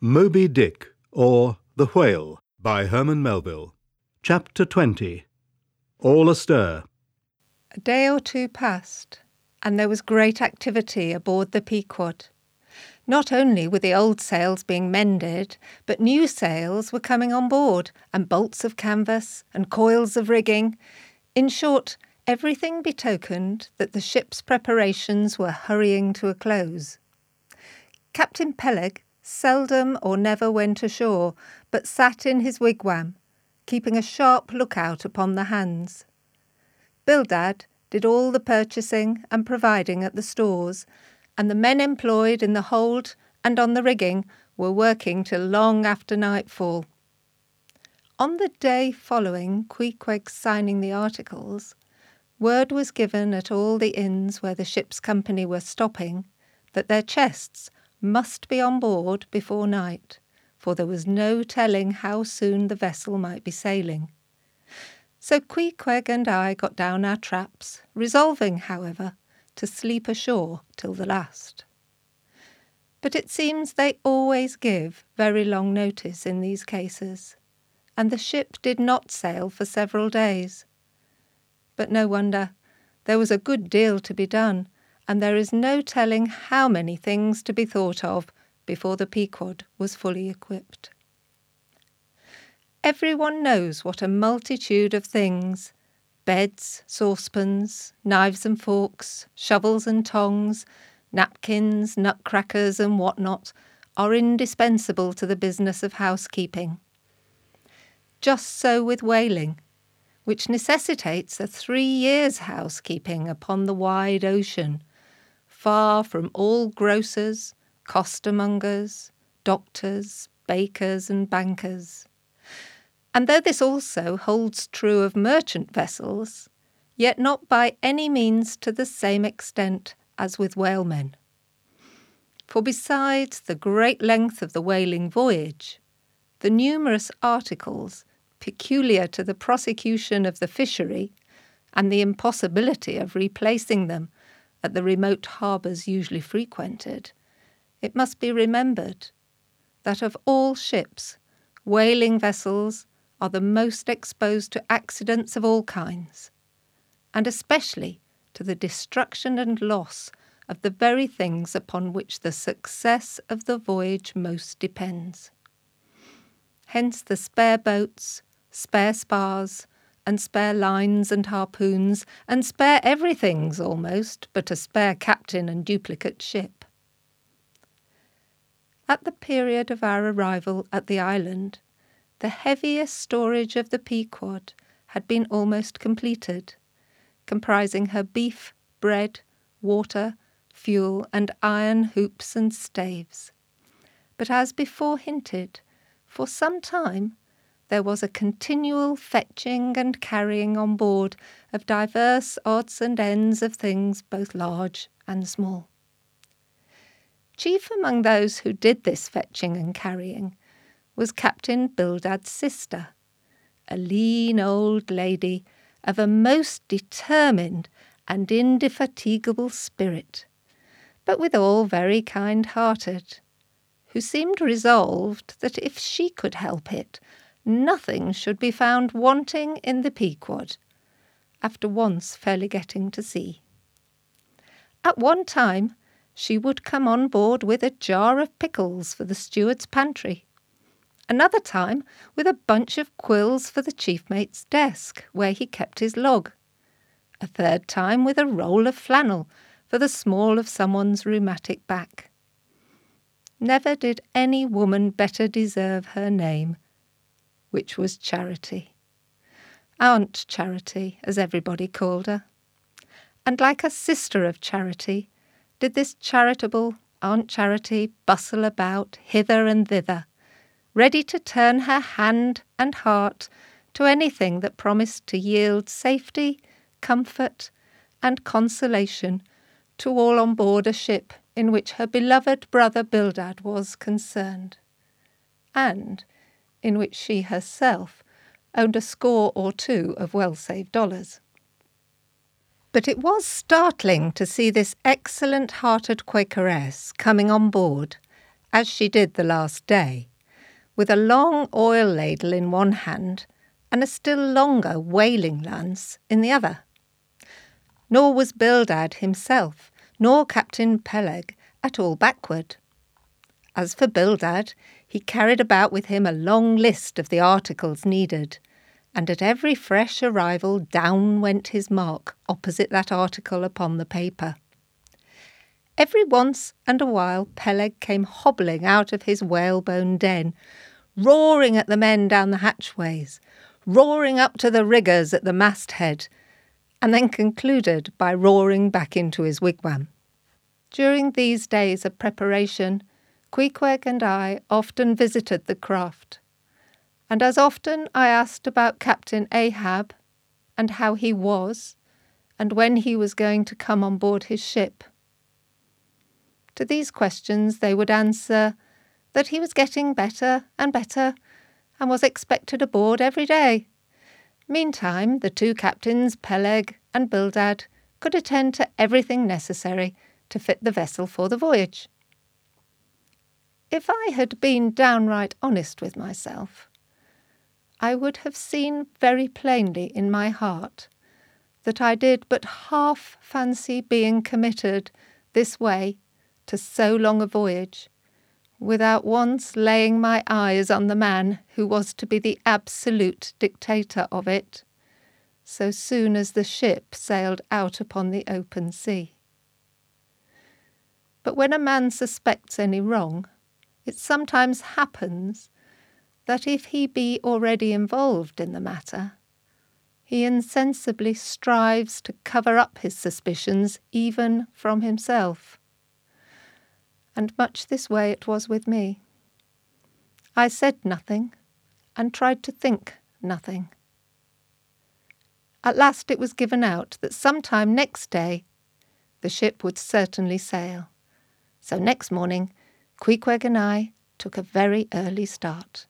Moby Dick, or The Whale, by Herman Melville. Chapter 20 All Astir. A day or two passed, and there was great activity aboard the Pequod. Not only were the old sails being mended, but new sails were coming on board, and bolts of canvas, and coils of rigging. In short, everything betokened that the ship's preparations were hurrying to a close. Captain Peleg seldom or never went ashore, but sat in his wigwam, keeping a sharp lookout upon the hands. Bildad did all the purchasing and providing at the stores, and the men employed in the hold and on the rigging were working till long after nightfall. On the day following Queequeg's signing the articles, word was given at all the inns where the ship's company were stopping that their chests must be on board before night, for there was no telling how soon the vessel might be sailing. So Queequeg and I got down our traps, resolving, however, to sleep ashore till the last. But it seems they always give very long notice in these cases, and the ship did not sail for several days. But no wonder, there was a good deal to be done, and there is no telling how many things to be thought of before the Pequod was fully equipped. Everyone knows what a multitude of things beds, saucepans, knives and forks, shovels and tongs, napkins, nutcrackers, and what not are indispensable to the business of housekeeping. Just so with whaling, which necessitates a three years' housekeeping upon the wide ocean, far from all grocers, costermongers, doctors, bakers, and bankers. And though this also holds true of merchant vessels, yet not by any means to the same extent as with whalemen. For besides the great length of the whaling voyage, the numerous articles peculiar to the prosecution of the fishery, and the impossibility of replacing them at the remote harbours usually frequented, it must be remembered that of all ships, whaling vessels are the most exposed to accidents of all kinds, and especially to the destruction and loss of the very things upon which the success of the voyage most depends. Hence the spare boats, spare spars, and spare lines and harpoons, and spare everythings almost but a spare captain and duplicate ship. At the period of our arrival at the island, the heaviest storage of the Pequod had been almost completed, comprising her beef, bread, water, fuel, and iron hoops and staves. But as before hinted, for some time there was a continual fetching and carrying on board of divers odds and ends of things both large and small. Chief among those who did this fetching and carrying was Captain Bildad's sister, a lean old lady of a most determined and indefatigable spirit, but withal very kind hearted, who seemed resolved that if she could help it, nothing should be found wanting in the Pequod, after once fairly getting to sea. At one time, she would come on board with a jar of pickles for the steward's pantry. Another time, with a bunch of quills for the chief mate's desk, where he kept his log. A third time, with a roll of flannel for the small of someone's rheumatic back. Never did any woman better deserve her name which was Charity. Aunt Charity, as everybody called her. And like a sister of Charity, did this charitable Aunt Charity bustle about hither and thither, ready to turn her hand and heart to anything that promised to yield safety, comfort, and consolation to all on board a ship in which her beloved brother Bildad was concerned. And in which she herself owned a score or two of well saved dollars. But it was startling to see this excellent hearted Quakeress coming on board as she did the last day, with a long oil ladle in one hand and a still longer whaling lance in the other. Nor was Bildad himself, nor Captain Peleg, at all backward. As for Bildad, he carried about with him a long list of the articles needed, and at every fresh arrival down went his mark opposite that article upon the paper. Every once and a while Peleg came hobbling out of his whalebone den, roaring at the men down the hatchways, roaring up to the riggers at the masthead, and then concluded by roaring back into his wigwam. During these days of preparation, Queequeg and I often visited the craft, and as often I asked about Captain Ahab and how he was, and when he was going to come on board his ship. To these questions they would answer that he was getting better and better and was expected aboard every day. Meantime, the two captains, Peleg and Bildad, could attend to everything necessary to fit the vessel for the voyage. If I had been downright honest with myself, I would have seen very plainly in my heart that I did but half fancy being committed this way to so long a voyage, without once laying my eyes on the man who was to be the absolute dictator of it, so soon as the ship sailed out upon the open sea. But when a man suspects any wrong, it sometimes happens that if he be already involved in the matter, he insensibly strives to cover up his suspicions even from himself and much this way it was with me. I said nothing, and tried to think nothing. At last it was given out that some time next day the ship would certainly sail. So next morning, Queequeg and I took a very early start.